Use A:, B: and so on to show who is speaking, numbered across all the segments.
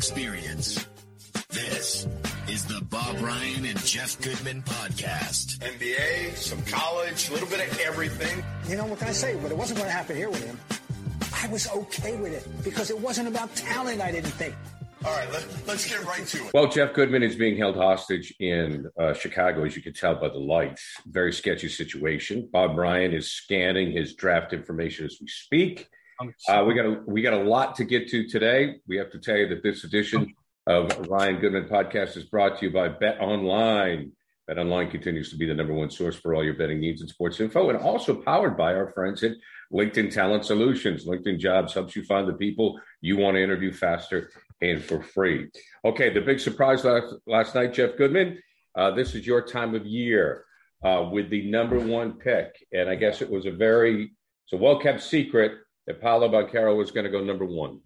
A: Experience. This is the Bob Ryan and Jeff Goodman podcast.
B: NBA, some college, a little bit of everything.
C: You know, what can I say? But it wasn't going to happen here with him. I was okay with it because it wasn't about talent, I didn't think.
B: All right, let, let's get right to it.
D: Well, Jeff Goodman is being held hostage in uh, Chicago, as you can tell by the lights. Very sketchy situation. Bob Ryan is scanning his draft information as we speak. Uh, we got a we got a lot to get to today. We have to tell you that this edition of Ryan Goodman podcast is brought to you by Bet Online. Bet Online continues to be the number one source for all your betting needs and sports info, and also powered by our friends at LinkedIn Talent Solutions. LinkedIn Jobs helps you find the people you want to interview faster and for free. Okay, the big surprise last, last night, Jeff Goodman. Uh, this is your time of year uh, with the number one pick, and I guess it was a very it's a well kept secret that Paolo Banchero was going to go number one.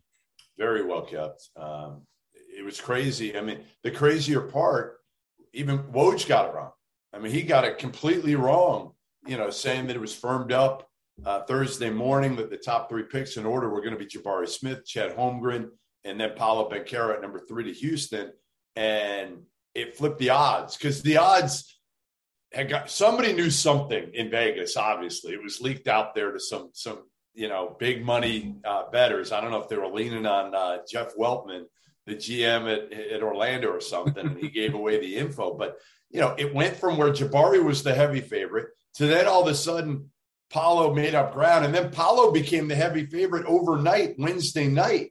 E: Very well kept. Um, it was crazy. I mean, the crazier part, even Woj got it wrong. I mean, he got it completely wrong. You know, saying that it was firmed up uh, Thursday morning that the top three picks in order were going to be Jabari Smith, Chet Holmgren, and then Paolo Banchero at number three to Houston. And it flipped the odds because the odds had got somebody knew something in Vegas. Obviously, it was leaked out there to some some you know big money uh, betters. I don't know if they were leaning on uh, Jeff Weltman, the GM at, at Orlando or something, and he gave away the info. But you know, it went from where Jabari was the heavy favorite to then all of a sudden Paolo made up ground, and then Paolo became the heavy favorite overnight Wednesday night.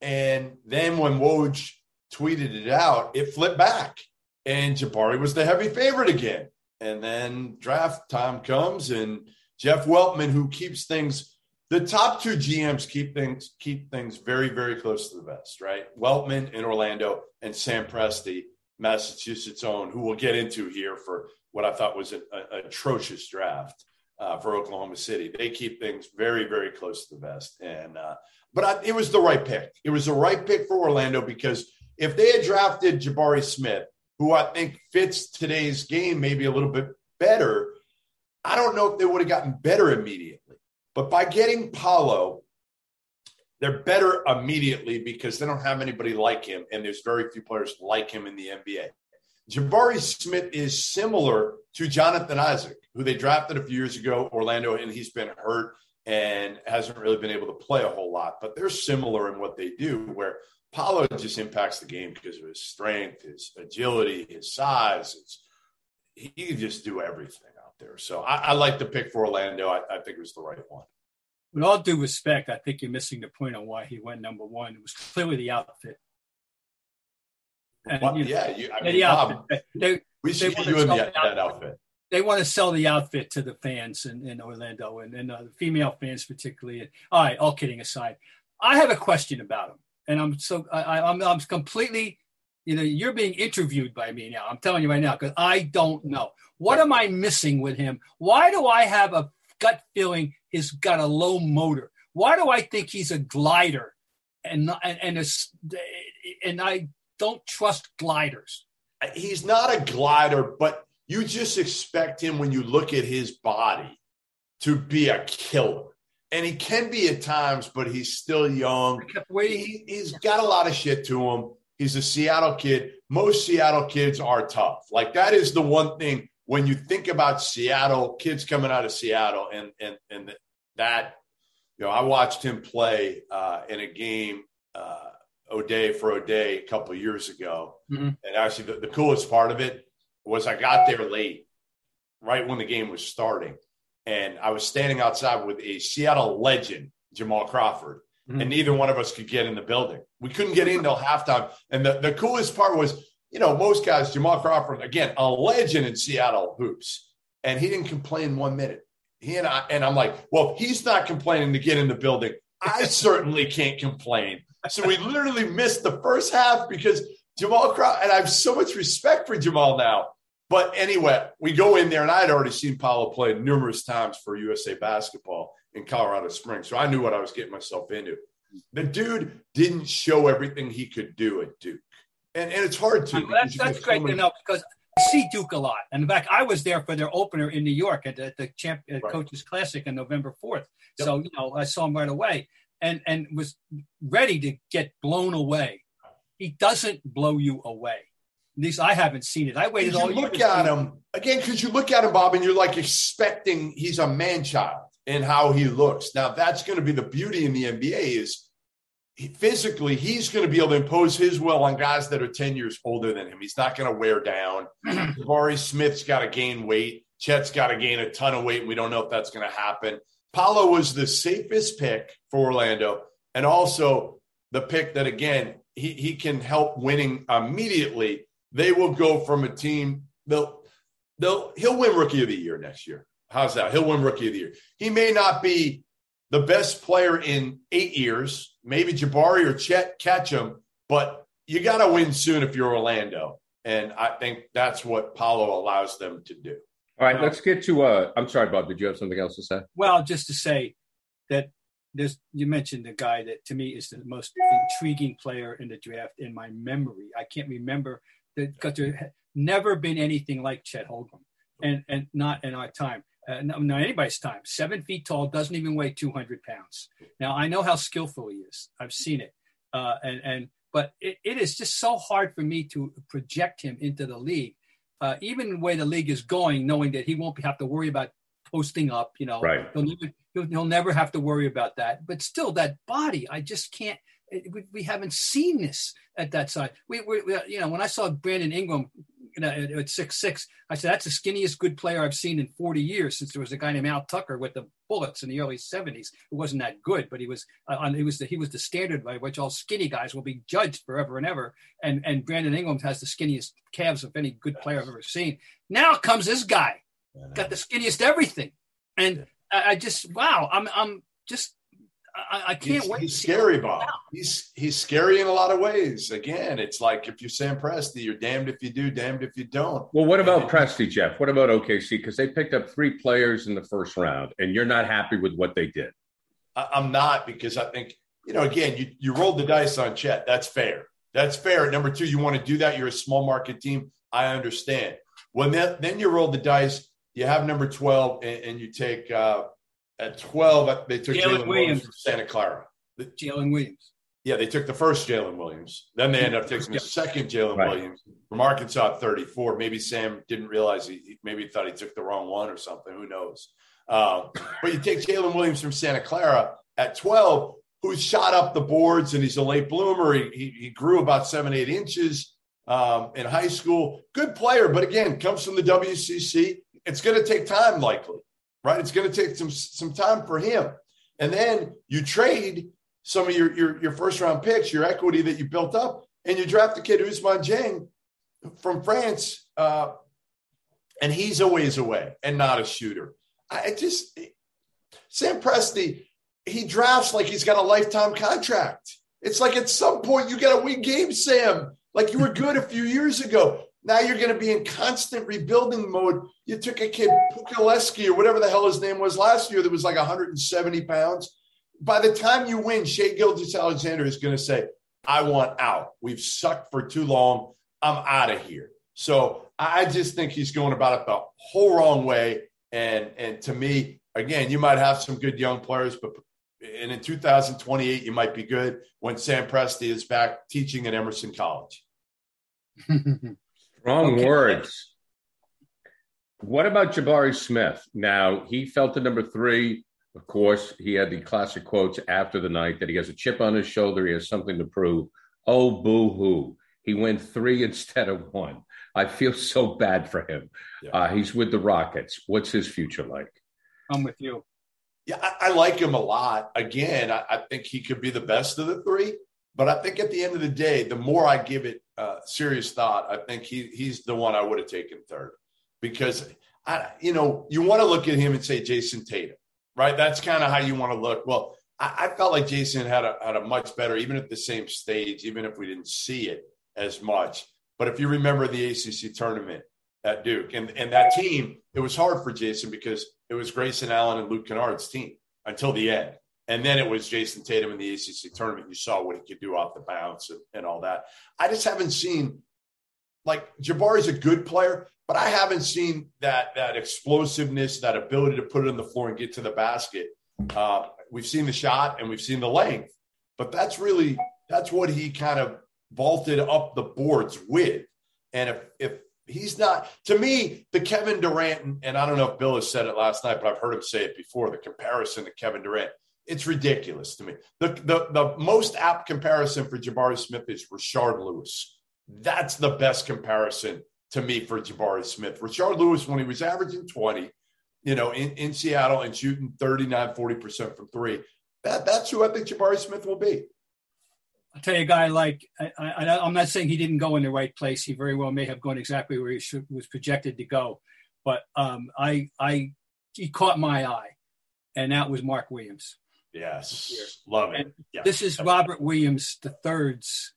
E: And then when Woj tweeted it out, it flipped back, and Jabari was the heavy favorite again. And then draft time comes, and Jeff Weltman, who keeps things, the top two GMs keep things keep things very very close to the vest, right? Weltman in Orlando and Sam Presti, Massachusetts own, who we'll get into here for what I thought was an atrocious draft uh, for Oklahoma City. They keep things very, very close to the vest. And uh, but I, it was the right pick. It was the right pick for Orlando because if they had drafted Jabari Smith, who I think fits today's game maybe a little bit better, I don't know if they would have gotten better immediately. But by getting Paolo, they're better immediately because they don't have anybody like him, and there's very few players like him in the NBA. Jabari Smith is similar to Jonathan Isaac, who they drafted a few years ago, Orlando, and he's been hurt and hasn't really been able to play a whole lot. But they're similar in what they do, where Paolo just impacts the game because of his strength, his agility, his size. He can just do everything there. So I, I like the pick for Orlando. I, I think it was the right one.
F: With all due respect, I think you're missing the point on why he went number one. It was clearly the outfit.
E: And, well, you know, yeah, you, I mean, the Bob, they, we should get you in the, the that outfit.
F: They want to sell the outfit to the fans in, in Orlando and, and uh, the female fans particularly. All right, all kidding aside, I have a question about him, and I'm so I, I'm I'm completely, you know, you're being interviewed by me now. I'm telling you right now because I don't know what am I missing with him. Why do I have a gut feeling he's got a low motor? Why do I think he's a glider and and and, a, and I don't trust gliders.
E: He's not a glider, but you just expect him when you look at his body to be a killer. And he can be at times, but he's still young. He, he's got a lot of shit to him. He's a Seattle kid, most Seattle kids are tough. Like that is the one thing when you think about Seattle kids coming out of Seattle and and and that you know I watched him play uh, in a game uh, O'Day for O'Day a couple years ago, mm-hmm. and actually the, the coolest part of it was I got there late, right when the game was starting, and I was standing outside with a Seattle legend, Jamal Crawford, mm-hmm. and neither one of us could get in the building. We couldn't get in until halftime. And the, the coolest part was, you know, most guys, Jamal Crawford, again, a legend in Seattle hoops, and he didn't complain one minute. He and I, and I'm like, well, if he's not complaining to get in the building. I certainly can't complain. So we literally missed the first half because Jamal Crawford, and I have so much respect for Jamal now. But anyway, we go in there, and I had already seen Paolo play numerous times for USA basketball in Colorado Springs. So I knew what I was getting myself into. The dude didn't show everything he could do at Duke. And, and it's hard to.
F: Well, that's that's great so many- to know because I see Duke a lot. And in fact, I was there for their opener in New York at the, the champ, uh, right. Coaches Classic on November 4th. Yep. So, you know, I saw him right away and, and was ready to get blown away. He doesn't blow you away. At least I haven't seen it. I waited
E: you
F: all
E: look at him again because you look at him, Bob, and you're like expecting he's a man child and how he looks. Now, that's going to be the beauty in the NBA is he, physically he's going to be able to impose his will on guys that are 10 years older than him. He's not going to wear down. Jabari Smith's got to gain weight. Chet's got to gain a ton of weight. And we don't know if that's going to happen. Paolo was the safest pick for Orlando and also the pick that, again, he, he can help winning immediately. They will go from a team, they'll, they'll, he'll win rookie of the year next year. How's that? He'll win rookie of the year. He may not be the best player in eight years. Maybe Jabari or Chet catch him, but you got to win soon if you're Orlando. And I think that's what Paolo allows them to do.
D: All right, let's get to. Uh, I'm sorry, Bob. Did you have something else to say?
F: Well, just to say that there's. You mentioned the guy that to me is the most intriguing player in the draft in my memory. I can't remember that because there never been anything like Chet Holmgren, and and not in our time uh, not anybody's time. Seven feet tall, doesn't even weigh 200 pounds. Now I know how skillful he is. I've seen it, uh, and and but it, it is just so hard for me to project him into the league, uh, even the way the league is going, knowing that he won't have to worry about posting up. You know,
D: right?
F: He'll never, he'll, he'll never have to worry about that. But still, that body, I just can't. We, we haven't seen this at that side. We, we, we, you know, when I saw Brandon Ingram you know, at six six. I said that's the skinniest good player I've seen in 40 years since there was a guy named Al Tucker with the Bullets in the early 70s who wasn't that good, but he was uh, on. He was the he was the standard by which all skinny guys will be judged forever and ever. And and Brandon Ingram has the skinniest calves of any good player I've ever seen. Now comes this guy, got the skinniest everything, and I, I just wow, I'm I'm just I, I can't
E: he's,
F: wait.
E: He's scary, Bob. He's he's scary in a lot of ways. Again, it's like if you're Sam Presti, you're damned if you do, damned if you don't.
D: Well, what about and, Presti, Jeff? What about OKC? Because they picked up three players in the first round, and you're not happy with what they did.
E: I, I'm not because I think you know. Again, you you rolled the dice on Chet. That's fair. That's fair. Number two, you want to do that. You're a small market team. I understand. When then, then you roll the dice, you have number twelve, and, and you take. Uh, at 12, they took Jalen Williams from Santa Clara.
F: Jalen Williams.
E: Yeah, they took the first Jalen Williams. Then they ended up taking the second Jalen right. Williams from Arkansas at 34. Maybe Sam didn't realize he maybe thought he took the wrong one or something. Who knows? Uh, but you take Jalen Williams from Santa Clara at 12, who's shot up the boards and he's a late bloomer. He, he, he grew about seven, eight inches um, in high school. Good player, but again, comes from the WCC. It's going to take time, likely right? It's going to take some some time for him, and then you trade some of your your, your first round picks, your equity that you built up, and you draft the kid Ousmane Dieng from France, uh, and he's a ways away and not a shooter. I just Sam Presti, he drafts like he's got a lifetime contract. It's like at some point you got to win games, Sam. Like you were good a few years ago. Now you're going to be in constant rebuilding mode. You took a kid, Pukalesky, or whatever the hell his name was last year, that was like 170 pounds. By the time you win, Shai Gilgeous-Alexander is going to say, I want out. We've sucked for too long. I'm out of here. So I just think he's going about it the whole wrong way. And and to me, again, you might have some good young players, but and in 2028, you might be good when Sam Presti is back teaching at Emerson College.
D: Strong okay. words. What about Jabari Smith? Now, he felt the number three. Of course, he had the classic quotes after the night that he has a chip on his shoulder. He has something to prove. Oh, boo hoo. He went three instead of one. I feel so bad for him. Yeah. Uh, he's with the Rockets. What's his future like?
F: I'm with you.
E: Yeah, I, I like him a lot. Again, I, I, think he could be the best of the three. But I think at the end of the day, the more I give it serious thought, I think he he's the one I would have taken third because I, you know, you want to look at him and say Jayson Tatum, right? That's kind of how you want to look. Well, I, I, felt like Jayson had a had a much better, even at the same stage, even if we didn't see it as much. But if you remember the ACC tournament at Duke and and that team, it was hard for Jayson because it was Grayson Allen and Luke Kennard's team until the end. And then it was Jayson Tatum in the ACC tournament. You saw what he could do off the bounce and, and all that. I just haven't seen like Jabari's a good player, but I haven't seen that that explosiveness, that ability to put it on the floor and get to the basket. Uh, we've seen the shot and we've seen the length, but that's really that's what he kind of vaulted up the boards with. And if if he's not to me the Kevin Durant and I don't know if Bill has said it last night, but I've heard him say it before. The comparison to Kevin Durant it's ridiculous to me. The, the, the most apt comparison for Jabari Smith is Rashard Lewis. That's the best comparison to me for Jabari Smith. Rashard Lewis, when he was averaging 20, you know, in, in Seattle and shooting 39, 40% from three, that, that's who I think Jabari Smith will be.
F: I'll tell you a guy like, I, am not saying he didn't go in the right place. He very well may have gone exactly where he should, was projected to go. But um, I, I, he caught my eye, and that was Mark Williams.
E: Yes, love it.
F: Yes. This is Robert Williams the third's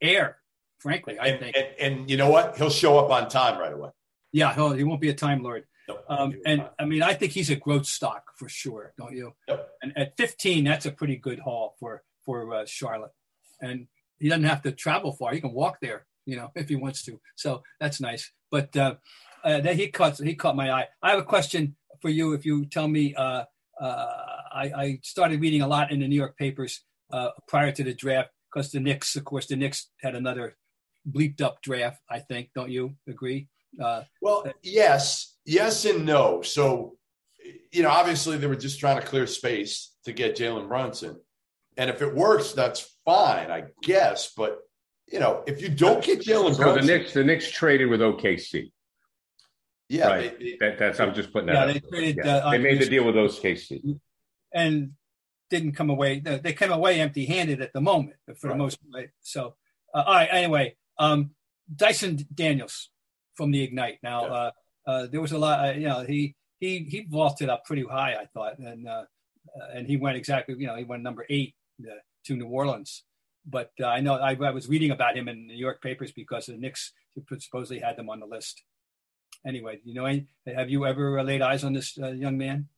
F: heir. Frankly, I
E: and,
F: think.
E: And, and, you know what? He'll show up on time right away.
F: Yeah, he won't be a time lord. Um, and I mean, I think he's a growth stock for sure, don't you?
E: Yep.
F: And at 15, that's a pretty good haul for for uh, Charlotte. And he doesn't have to travel far; he can walk there, you know, if he wants to. So that's nice. But uh, uh, he caught he caught my eye. I have a question for you. If you tell me uh, I, I, started reading a lot in the New York papers uh, prior to the draft because the Knicks, of course, the Knicks had another bleeped up draft. I think, don't you agree?
E: Uh, well, yes, yes, and no. So, you know, obviously they were just trying to clear space to get Jalen Brunson, and if it works, that's fine, I guess. But you know, if you don't get Jalen
D: so
E: Brunson,
D: the Knicks, the Knicks traded with OKC.
E: Yeah,
D: right. They, that, that's I'm just putting that.
F: Yeah,
D: they,
F: traded,
D: yeah.
F: uh,
D: they made the deal with OKC
F: and didn't come away. They came away empty-handed at the moment for right. the most part. So, uh, all right. Anyway, um, Dyson Daniels from the Ignite. Now, yeah. uh, uh, there was a lot. Uh, you know, he he he vaulted up pretty high, I thought, and uh, and he went exactly. You know, he went number eight uh, to New Orleans. But I know I, I, was reading about him in the New York papers because the Knicks supposedly had them on the list. Anyway, you know, have you ever laid eyes on this young man?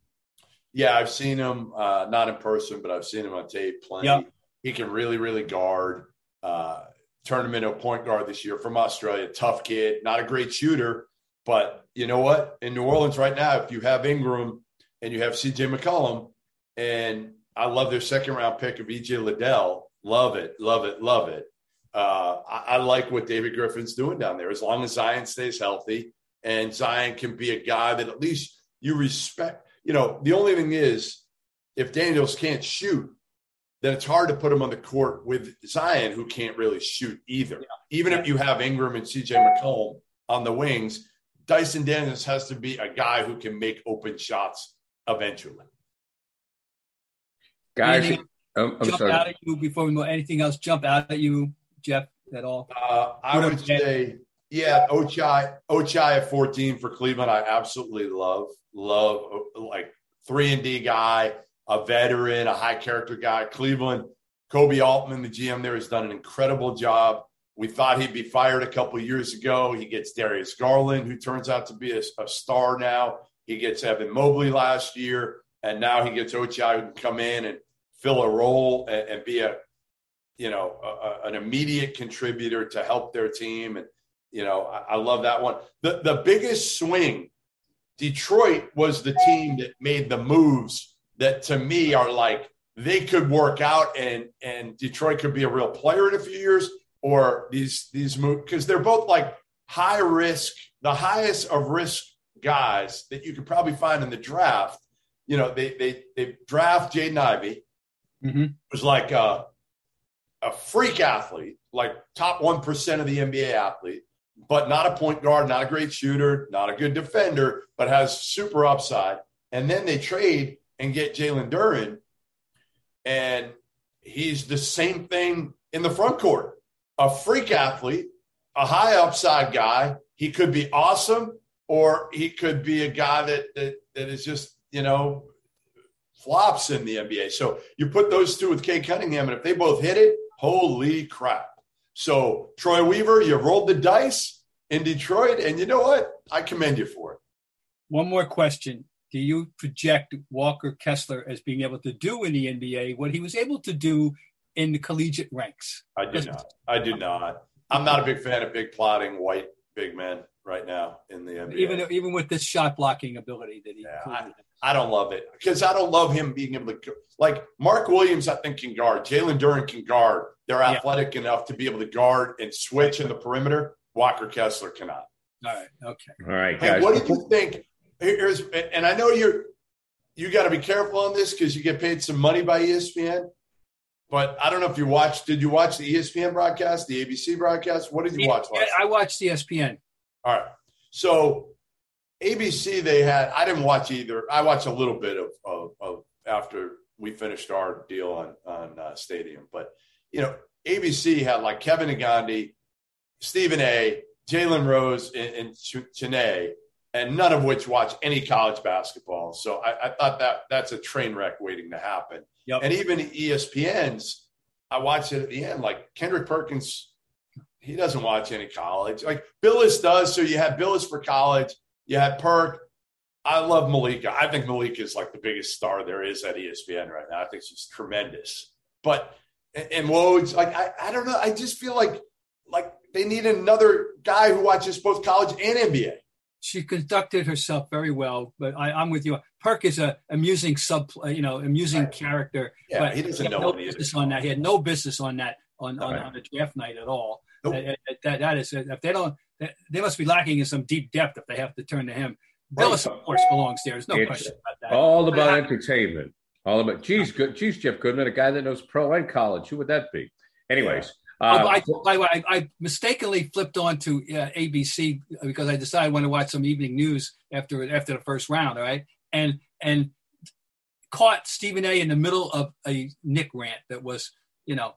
E: Yeah, I've seen him uh, not in person, but I've seen him on tape plenty. Yep. He can really, really guard. Uh, turned him into a point guard this year from Australia. Tough kid, not a great shooter, but you know what? In New Orleans right now, if you have Ingram and you have CJ McCollum, and I love their second round pick of EJ Liddell. Love it, love it, love it. Uh, I, I like what David Griffin's doing down there. As long as Zion stays healthy and Zion can be a guy that at least you respect you know, the only thing is if Daniels can't shoot, then it's hard to put him on the court with Zion, who can't really shoot either. Yeah. Even if you have Ingram and CJ McCollum on the wings, Dyson Daniels has to be a guy who can make open shots eventually.
D: Guys,
F: anything
D: I'm, I'm
F: jump
D: sorry.
F: out at you before we move. Anything else jump out at you, Jeff, at all?
E: Uh, I would say yeah, Ochai, Ochai at 14 for Cleveland. I absolutely love, love like three and D guy, a veteran, a high character guy. Cleveland, Koby Altman, the GM there, has done an incredible job. We thought he'd be fired a couple years ago. He gets Darius Garland, who turns out to be a, a star now. He gets Evan Mobley last year, and now he gets Ochai who can come in and fill a role and, and be a, you know, a, a, an immediate contributor to help their team. And you know, I, I love that one. The the biggest swing, Detroit was the team that made the moves that to me are like they could work out and and Detroit could be a real player in a few years, or these these moves because they're both like high risk, the highest of risk guys that you could probably find in the draft. You know, they they they draft Jaden Ivey,
F: mm-hmm.
E: was like a, a freak athlete, like top one percent of the NBA athlete, but not a point guard, not a great shooter, not a good defender, but has super upside. And then they trade and get Jalen Duren, and he's the same thing in the front court. A freak athlete, a high upside guy. He could be awesome, or he could be a guy that that, that is just you know flops in the NBA. So you put those two with Cade Cunningham, and if they both hit it, holy crap! So Troy Weaver, you rolled the dice in Detroit, and you know what? I commend you for it.
F: One more question. Do you project Walker Kessler as being able to do in the NBA what he was able to do in the collegiate ranks?
E: I do not. I do not. I'm not a big fan of big plotting white big men right now in the NBA.
F: Even even with this shot blocking ability that he.
E: Yeah, I, I, don't love it because I don't love him being able to like Mark Williams. I think can guard. Jalen Duren can guard. They're athletic yeah. enough to be able to guard and switch in the perimeter. Walker Kessler cannot.
F: All right. Okay.
D: All right,
E: guys. Hey, what did you think? Here's and I know you're you got to be careful on this because you get paid some money by ESPN. But I don't know if you watched. Did you watch the ESPN broadcast, the ABC broadcast? What did you watch?
F: Yeah, I watched the ESPN.
E: All right. So ABC, they had. I didn't watch either. I watched a little bit of, of, of after we finished our deal on on uh, Stadium, but you know, ABC had like Kevin Negandhi, Stephen A, Jalen Rose, and, and Chiney, and none of which watch any college basketball. So I, I thought that that's a train wreck waiting to happen.
F: Yep.
E: And even ESPN's, I watched it at the end. Like Kendrick Perkins, he doesn't watch any college. Like Bilas does. So you have Bilas for college. You have Perk. I love Malika. I think Malika is like the biggest star there is at ESPN right now. I think she's tremendous. But and Woj, like I, I don't know. I just feel like like they need another guy who watches both college and NBA
F: she conducted herself very well. But I, am with you. Perk is a amusing sub, uh, you know, amusing right. character.
E: Yeah,
F: but
E: he doesn't
F: he
E: know
F: no business on that. He had no business on that on on, right. on the draft night at all. Nope. That, that, that is if they don't, they must be lacking in some deep depth if they have to turn to him. Right. Of course, belongs there. There's no it's question about that.
D: All about but entertainment. All about. Geez, good. Geez, Jeff Goodman, a guy that knows pro and college. Who would that be? Anyways.
F: Uh, I, by the way, I, I, mistakenly flipped on to uh, ABC because I decided I want to watch some evening news after after the first round. All right, and and caught Stephen A. in the middle of a Nick rant that was, you know,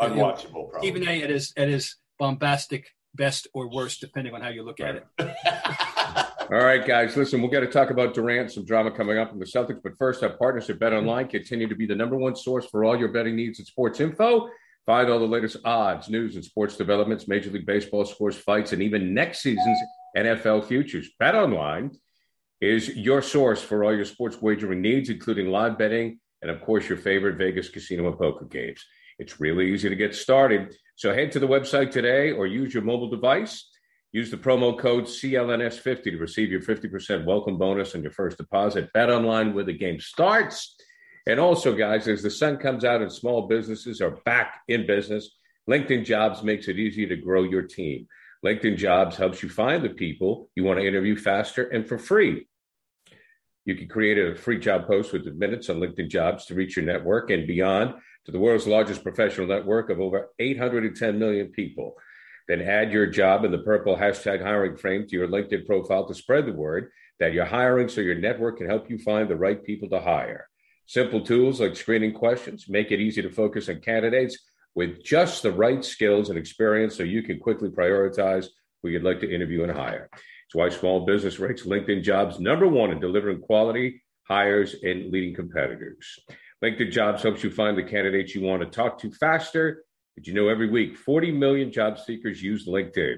E: unwatchable.
F: Probably. Stephen A. at his at his bombastic best or worst, depending on how you look at it.
D: All right, guys, listen, we'll get to talk about Durant, some drama coming up in the Celtics. But first, our partners at Bet Online continue to be the number one source for all your betting needs and sports info. Find all the latest odds, news, and sports developments, Major League Baseball scores, fights, and even next season's NFL futures. Bet online is your source for all your sports wagering needs, including live betting and, of course, your favorite Vegas casino and poker games. It's really easy to get started. So head to the website today or use your mobile device. Use the promo code CLNS50 to receive your 50% welcome bonus on your first deposit. Bet online where the game starts. And also, guys, as the sun comes out and small businesses are back in business, LinkedIn Jobs makes it easier to grow your team. LinkedIn Jobs helps you find the people you want to interview faster and for free. You can create a free job post within minutes on LinkedIn Jobs to reach your network and beyond to the world's largest professional network of over 810 million people. Then add your job in the purple hashtag hiring frame to your LinkedIn profile to spread the word that you're hiring so your network can help you find the right people to hire. Simple tools like screening questions make it easy to focus on candidates with just the right skills and experience so you can quickly prioritize who you'd like to interview and hire. It's why small business ranks LinkedIn jobs number one in delivering quality hires and leading competitors. LinkedIn jobs helps you find the candidates you want to talk to faster. Did you know every week 40 million job seekers use LinkedIn?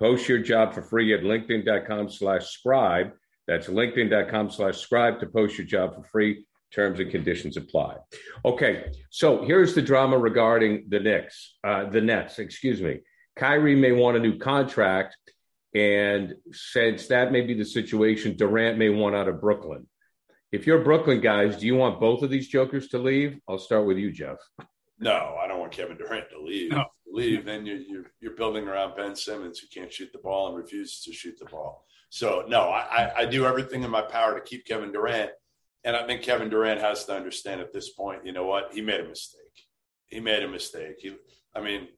D: Post your job for free at LinkedIn.com slash scribe. That's LinkedIn.com slash scribe to post your job for free. Terms and conditions apply. Okay, so here's the drama regarding the Knicks, uh, the Nets, excuse me. Kyrie may want a new contract, and since that may be the situation, Durant may want out of Brooklyn. If you're Brooklyn guys, do you want both of these jokers to leave? I'll start with you, Jeff.
E: No, I don't want Kevin Durant to leave.
F: No.
E: Leave, then you're, you're you're building around Ben Simmons, who can't shoot the ball and refuses to shoot the ball. So no, I, I, I do everything in my power to keep Kevin Durant, and I think Kevin Durant has to understand at this point. You know what? He made a mistake. He made a mistake. He, I mean,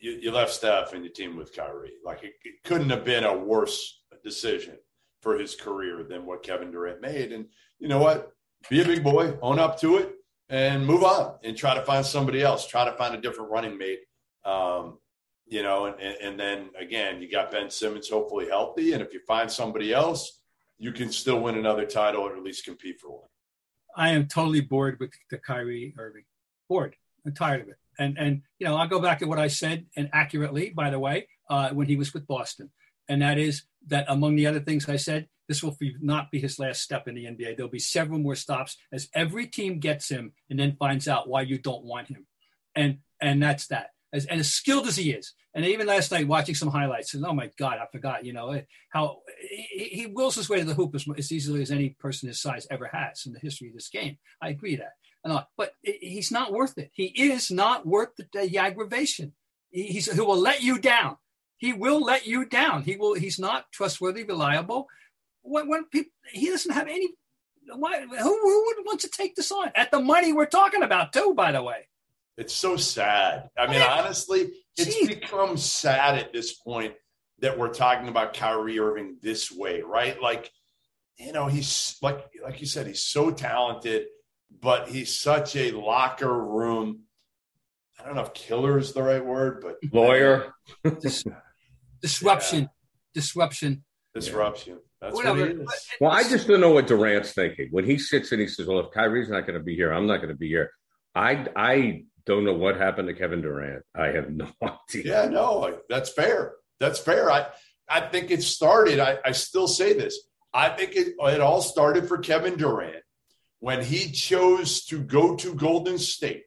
E: you, you left Steph and your team with Kyrie. Like it, it couldn't have been a worse decision for his career than what Kevin Durant made. And you know what? Be a big boy, own up to it, and move on and try to find somebody else. Try to find a different running mate. Um, you know, and, and then again, you got Ben Simmons hopefully healthy. And if you find somebody else, you can still win another title or at least compete for one.
F: I am totally bored with the Kyrie Irving. Bored. I'm tired of it. And and you know, I'll go back to what I said and accurately, by the way, uh, when he was with Boston, and that is that among the other things I said, this will not be his last step in the NBA. There'll be several more stops as every team gets him and then finds out why you don't want him, and and that's that. As, and as skilled as he is, and even last night watching some highlights, and oh my God, I forgot, you know, how he, he wills his way to the hoop as, as easily as any person his size ever has in the history of this game. I agree that and all, but he's not worth it. He is not worth the, the aggravation. He, he's, he will let you down. He will let you down. He will. He's not trustworthy, reliable. When, when people, he doesn't have any. Why, who, who would want to take this on at the money we're talking about, too? By the way,
E: it's so sad. I mean, honestly, it's Jeez. become sad at this point that we're talking about Kyrie Irving this way, right? Like, you know, he's like, like you said, he's so talented but he's such a locker room. I don't know if killer is the right word, but
D: lawyer.
F: disruption. Yeah. Disruption.
E: Disruption. That's Whatever. what he is.
D: Well, I just don't know what Durant's thinking when he sits and he says, "Well, if Kyrie's not going to be here, I'm not going to be here." I I don't know what happened to Kevin Durant. I have no idea.
E: Yeah, no, that's fair. That's fair. I I think it started. I, I still say this. I think it, it all started for Kevin Durant when he chose to go to Golden State.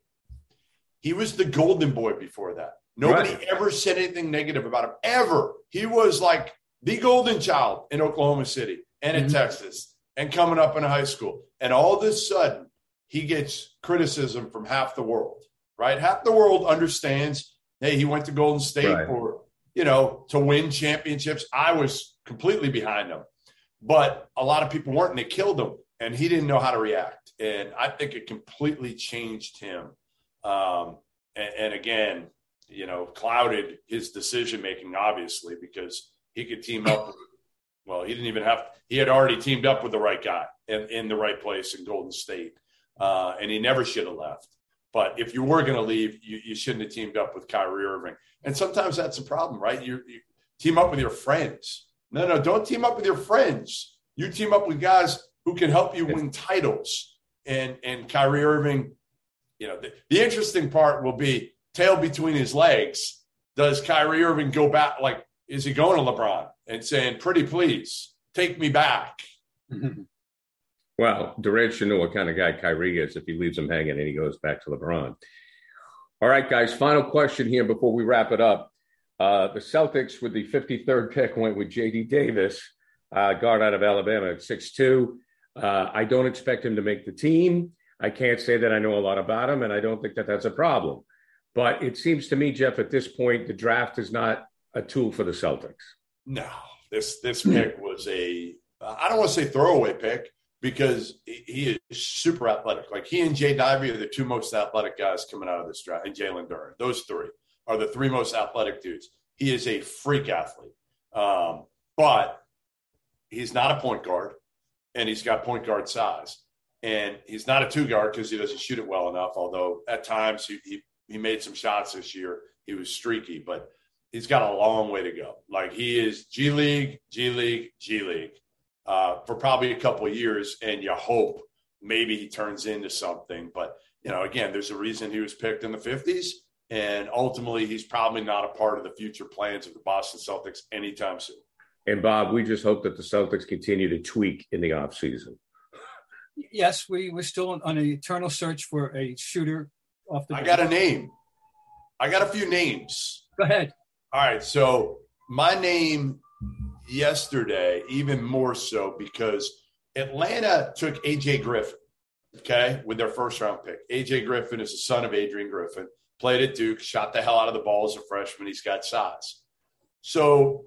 E: He was the golden boy before that. Nobody right. ever said anything negative about him, ever. He was like the golden child in Oklahoma City and in mm-hmm. Texas and coming up in high school. And all of a sudden, he gets criticism from half the world, right? Half the world understands, hey, he went to Golden State right. for, you know, to win championships. I was completely behind him. But a lot of people weren't, and they killed him and he didn't know how to react. And I think it completely changed him. Um, and, and, again, you know, clouded his decision making, obviously, because he could team up. Well, he didn't even have, he had already teamed up with the right guy in, in the right place in Golden State. Uh, and he never should have left. But if you were going to leave, you, you, shouldn't have teamed up with Kyrie Irving. And sometimes that's a problem, right? You, you team up with your friends. No, no, don't team up with your friends. You team up with guys who can help you win titles. And and Kyrie Irving, you know, the, the interesting part will be tail between his legs. Does Kyrie Irving go back? Like, is he going to LeBron and saying, "Pretty please, take me back"?
D: Well, Durant should know what kind of guy Kyrie is if he leaves him hanging and he goes back to LeBron. All right, guys, final question here before we wrap it up. Uh, the Celtics, with the 53rd pick, went with J.D. Davis, uh, guard out of Alabama at 6'2. Uh, I don't expect him to make the team. I can't say that I know a lot about him, and I don't think that that's a problem. But it seems to me, Jeff, at this point, the draft is not a tool for the Celtics.
E: No, this this pick was a I don't want to say throwaway pick because he is super athletic. Like he and Jay Ivey are the two most athletic guys coming out of this draft, and Jalen Duren. Those three are the three most athletic dudes. He is a freak athlete, um, but he's not a point guard and he's got point guard size. And he's not a two guard because he doesn't shoot it well enough. Although at times he, he he made some shots this year. He was streaky, but he's got a long way to go. Like he is G League, G League, G League uh, for probably a couple of years, and you hope maybe he turns into something. But you know, again, there's a reason he was picked in the 50s, and ultimately he's probably not a part of the future plans of the Boston Celtics anytime soon.
D: And Bob, we just hope that the Celtics continue to tweak in the offseason.
F: Yes, we, we're still on an eternal search for a shooter off the
E: I got a name. I got a few names.
F: Go ahead.
E: All right. So my name yesterday, even more so because Atlanta took AJ Griffin, okay, with their first round pick. AJ Griffin is the son of Adrian Griffin. played at Duke, shot the hell out of the ball as a freshman. He's got size. So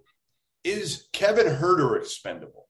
E: is Kevin Huerter expendable?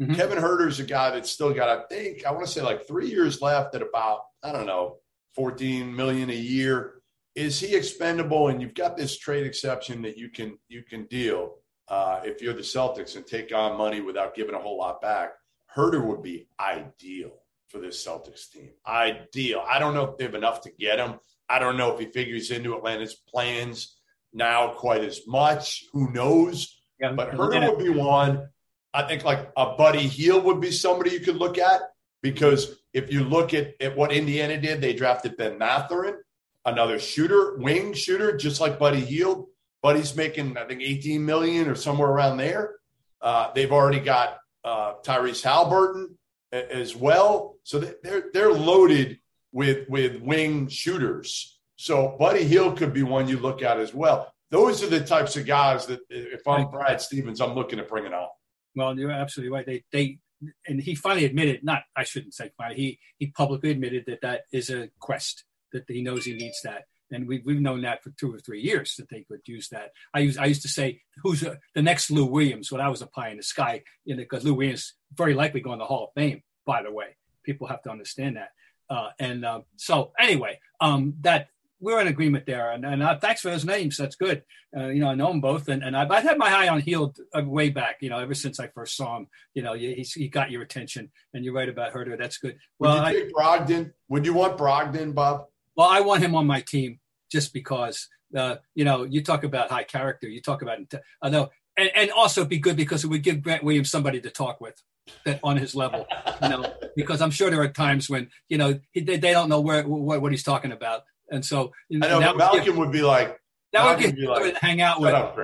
E: Mm-hmm. Kevin a guy that's still got, I think, I want to say like three years left at about, I don't know, 14 million a year. Is he expendable? And you've got this trade exception that you can you can deal uh, if you're the Celtics and take on money without giving a whole lot back. Huerter would be ideal for this Celtics team. Ideal. I don't know if they have enough to get him. I don't know if he figures into Atlanta's plans now quite as much. Who knows? Yeah, but Huerter would be one. I think like a Buddy Hield would be somebody you could look at because if you look at, at what Indiana did, they drafted Ben Mathurin, another shooter, wing shooter, just like Buddy Hield. Buddy's making, I think, 18 million or somewhere around there. Uh, they've already got uh, Tyrese Halliburton as well. So they're they're loaded with with wing shooters. So Buddy Hield could be one you look at as well. Those are the types of guys that if I'm Brad Stevens, I'm looking at bringing on.
F: Well, you're absolutely right. They they and he finally admitted not I shouldn't say finally he he publicly admitted that that is a quest that he knows he needs that and we've, we've known that for two or three years that they could use that. I used I used to say who's a, the next Lou Williams when I was a pie in the sky, you know, because Lou Williams very likely going to the Hall of Fame. By the way, people have to understand that. Uh, and uh, so anyway, um, that we're in agreement there. And, and uh, thanks for those names. That's good. Uh, you know, I know them both, and, and I've, I've had my eye on Hield uh, way back. You know, ever since I first saw him. You know, he, he got your attention, and you're right about Huerter. That's good.
E: Well, Would you I, Brogdon? Would you want Brogdon, Bob?
F: Well, I want him on my team just because. Uh, you know, you talk about high character. You talk about I know, and, and also be good because it would give Grant Williams somebody to talk with that on his level. You know, because I'm sure there are times when you know he, they, they don't know where what, what he's talking about and so
E: I know Malcolm give, would be like
F: that Malcolm would be like, hang out with.
E: Up.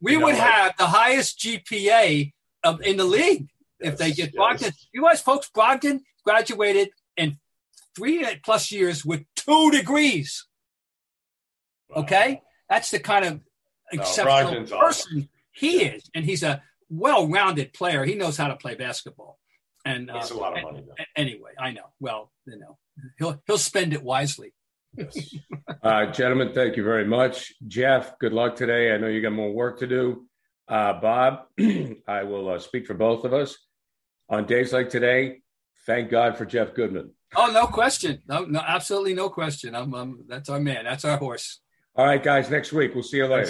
F: We you would know, have like, the highest GPA of, in the league yes, if they get yes. Brogdon. You guys, folks, Brogdon graduated in three plus years with two degrees. Wow. Okay, that's the kind of exceptional no, person awesome. he is, and he's a well-rounded player. He knows how to play basketball. And
E: that's uh, a lot of money.
F: Though. Anyway, I know. Well, you know, he'll he'll spend it wisely.
D: Yes. uh, gentlemen, thank you very much. Jeff, good luck today. I know you got more work to do. Uh, Bob, I will uh, speak for both of us. On days like today, thank God for Jeff Goodman.
F: Oh, no question. No, no, absolutely no question. I'm, I'm, that's our man. That's our horse.
D: All right, guys. Next week, we'll see you later.